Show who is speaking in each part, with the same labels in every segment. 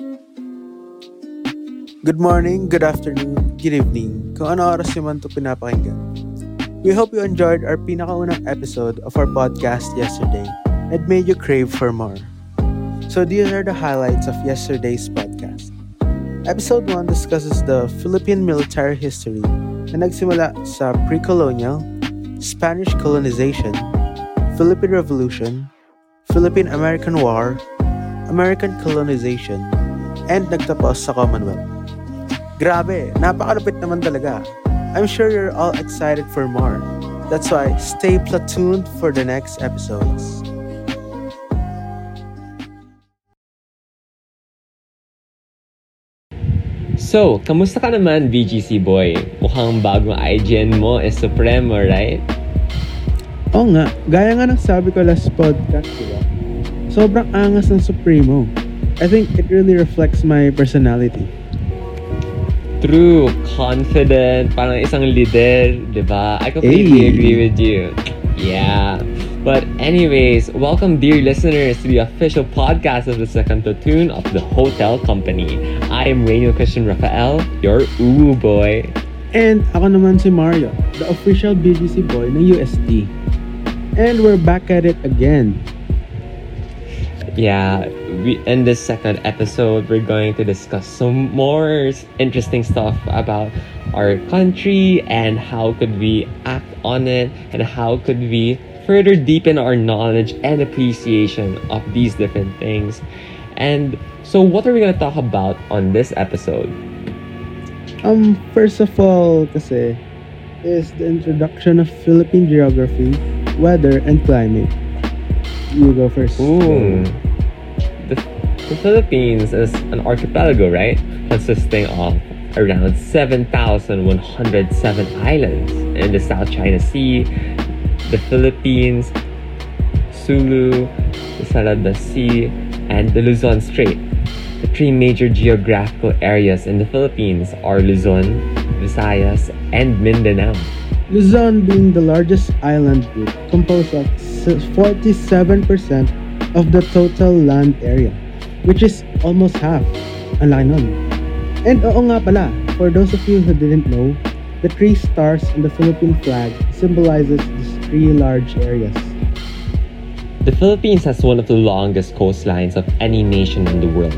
Speaker 1: Good morning, good afternoon, good evening, kung ano oras nyo man ito pinapakinggan. We hope you enjoyed our pinakaunang episode of our podcast yesterday and made you crave for more. So these are the highlights of yesterday's podcast. Episode 1 discusses the Philippine military history na nagsimula sa pre-colonial, Spanish colonization, Philippine Revolution, Philippine-American War, American colonization, and nagtapos sa Commonwealth. Grabe, napakalupit naman talaga. I'm sure you're all excited for more. That's why stay platooned for the next episodes.
Speaker 2: So, kamusta ka naman, VGC boy? Mukhang bagong IGN mo is Supremo, right?
Speaker 1: Oo nga, gaya nga ng sabi ko last podcast, diba? Sobrang angas ng Supremo. I think it really reflects my personality.
Speaker 2: True, confident, parang isang leader, di ba? I completely
Speaker 1: Hey.
Speaker 2: agree with you. Yeah. But anyways, welcome dear listeners to the official podcast of the second platoon of the Hotel Company. I am Rainiel Christian Rafael, your Uwu boy.
Speaker 1: And ako naman si Mario, the official BGC boy ng UST. And we're back at it again.
Speaker 2: Yeah, we in this second episode we're going to discuss some more interesting stuff about our country and how could we act on it and how could we further deepen our knowledge and appreciation of these different things. And so what are we going to talk about on this episode?
Speaker 1: Um, first of all, kasi, is the introduction of Philippine geography, weather, and climate. You go first.
Speaker 2: Ooh. The, Philippines is an archipelago, right? Consisting of around 7,107 islands in the South China Sea, the Philippines, Sulu, the Salada Sea, and the Luzon Strait. The three major geographical areas in the Philippines are Luzon, Visayas, and Mindanao.
Speaker 1: Luzon being the largest island group, composed of 47% of the total land area, which is almost half. Ang laki. And oo nga pala, for those of you who didn't know, the three stars in the Philippine flag symbolizes these three large areas.
Speaker 2: The Philippines has one of the longest coastlines of any nation in the world.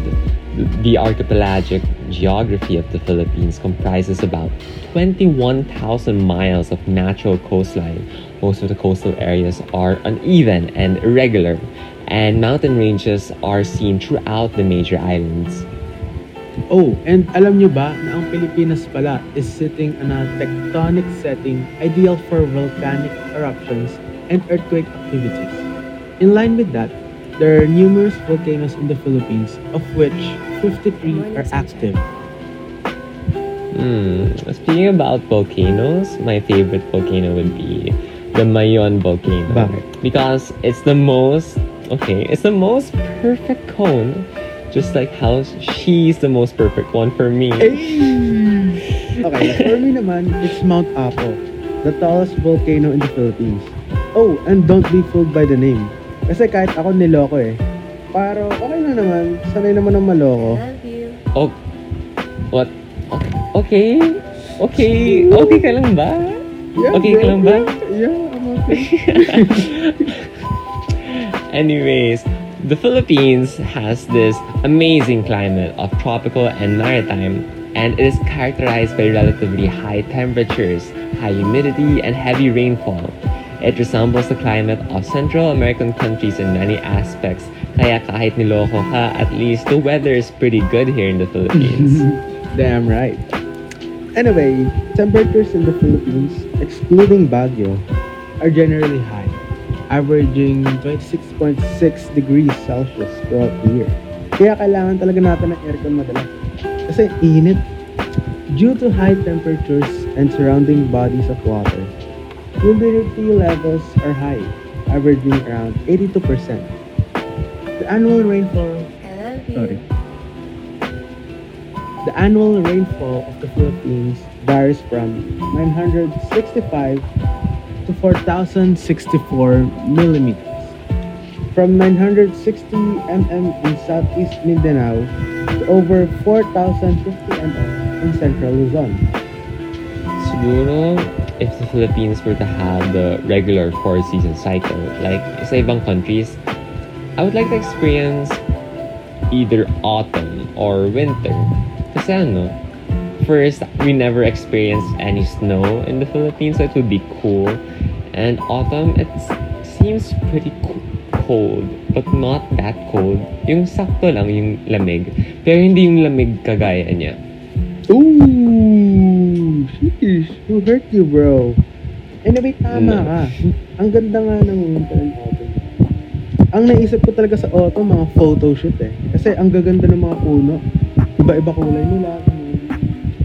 Speaker 2: The archipelagic geography of the Philippines comprises about 21,000 miles of natural coastline. Most of the coastal areas are uneven and irregular, and mountain ranges are seen throughout the major islands.
Speaker 1: Oh, and alam nyo ba na ang Pilipinas pala is sitting on a tectonic setting ideal for volcanic eruptions and earthquake activities. In line with that, there are numerous volcanoes in the Philippines, of which 53 are active.
Speaker 2: Hmm. Speaking about volcanoes, my favorite volcano would be the Mayon volcano.
Speaker 1: Bakit?
Speaker 2: Because it's the most okay, it's the most perfect cone. Just like how she's the most perfect one for me.
Speaker 1: Okay, for me naman, it's Mount Apo, the tallest volcano in the Philippines. Oh, and don't be fooled by the name. Kasi kahit ako niloko eh. Pero okay na naman, sanay naman ng maloko.
Speaker 2: Oh, what? Okay, okay, okay ka lang ba?
Speaker 1: Yeah,
Speaker 2: Okay ka
Speaker 1: bro.
Speaker 2: lang ba?
Speaker 1: Yeah, I'm okay.
Speaker 2: Anyways, the Philippines has this amazing climate of tropical and maritime, and it is characterized by relatively high temperatures, high humidity, and heavy rainfall. It resembles the climate of Central American countries in many aspects, kaya kahit niloko ka, at least the weather is pretty good here in the Philippines.
Speaker 1: Damn right. Anyway, temperatures in the Philippines, excluding Baguio, are generally high, averaging 26.6 degrees Celsius throughout the year. Kaya kailangan talaga natin ng aircon madalas. Kasi init. Due to high temperatures and surrounding bodies of water, humidity levels are high, averaging around 82%. The annual rainfall Sorry. The annual rainfall of the Philippines varies from 965 to 4,064 millimeters. from 960 mm in southeast Mindanao to over 4,050 mm in central Luzon.
Speaker 2: Siguro, if the Philippines were to have the regular four-season cycle, like sa ibang countries, I would like to experience either autumn or winter. Kasi ano, first, we never experienced any snow in the Philippines, so it would be cool. And autumn, it seems pretty co- cold, but not that cold. Yung sakto lang yung lamig, pero hindi yung lamig kagaya niya.
Speaker 1: Ooh, sheesh. Who hurt you, bro? Anyway, tama
Speaker 2: No.
Speaker 1: ka. Ang ganda nga ng winter and autumn. Ang naisip ko talaga sa autumn, mga photo shoot eh. Kasi ang gaganda ng mga puno. Iba-iba kulay nila.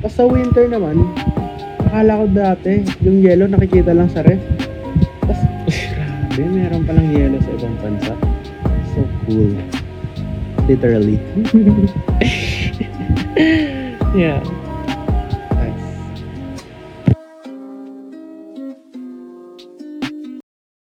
Speaker 1: Tapos sa winter naman, akala ko dati, yung yellow nakikita lang sa ref. Tapos, grabe, meron palang yellow sa ibang bansa. So cool. Literally.
Speaker 2: Yeah.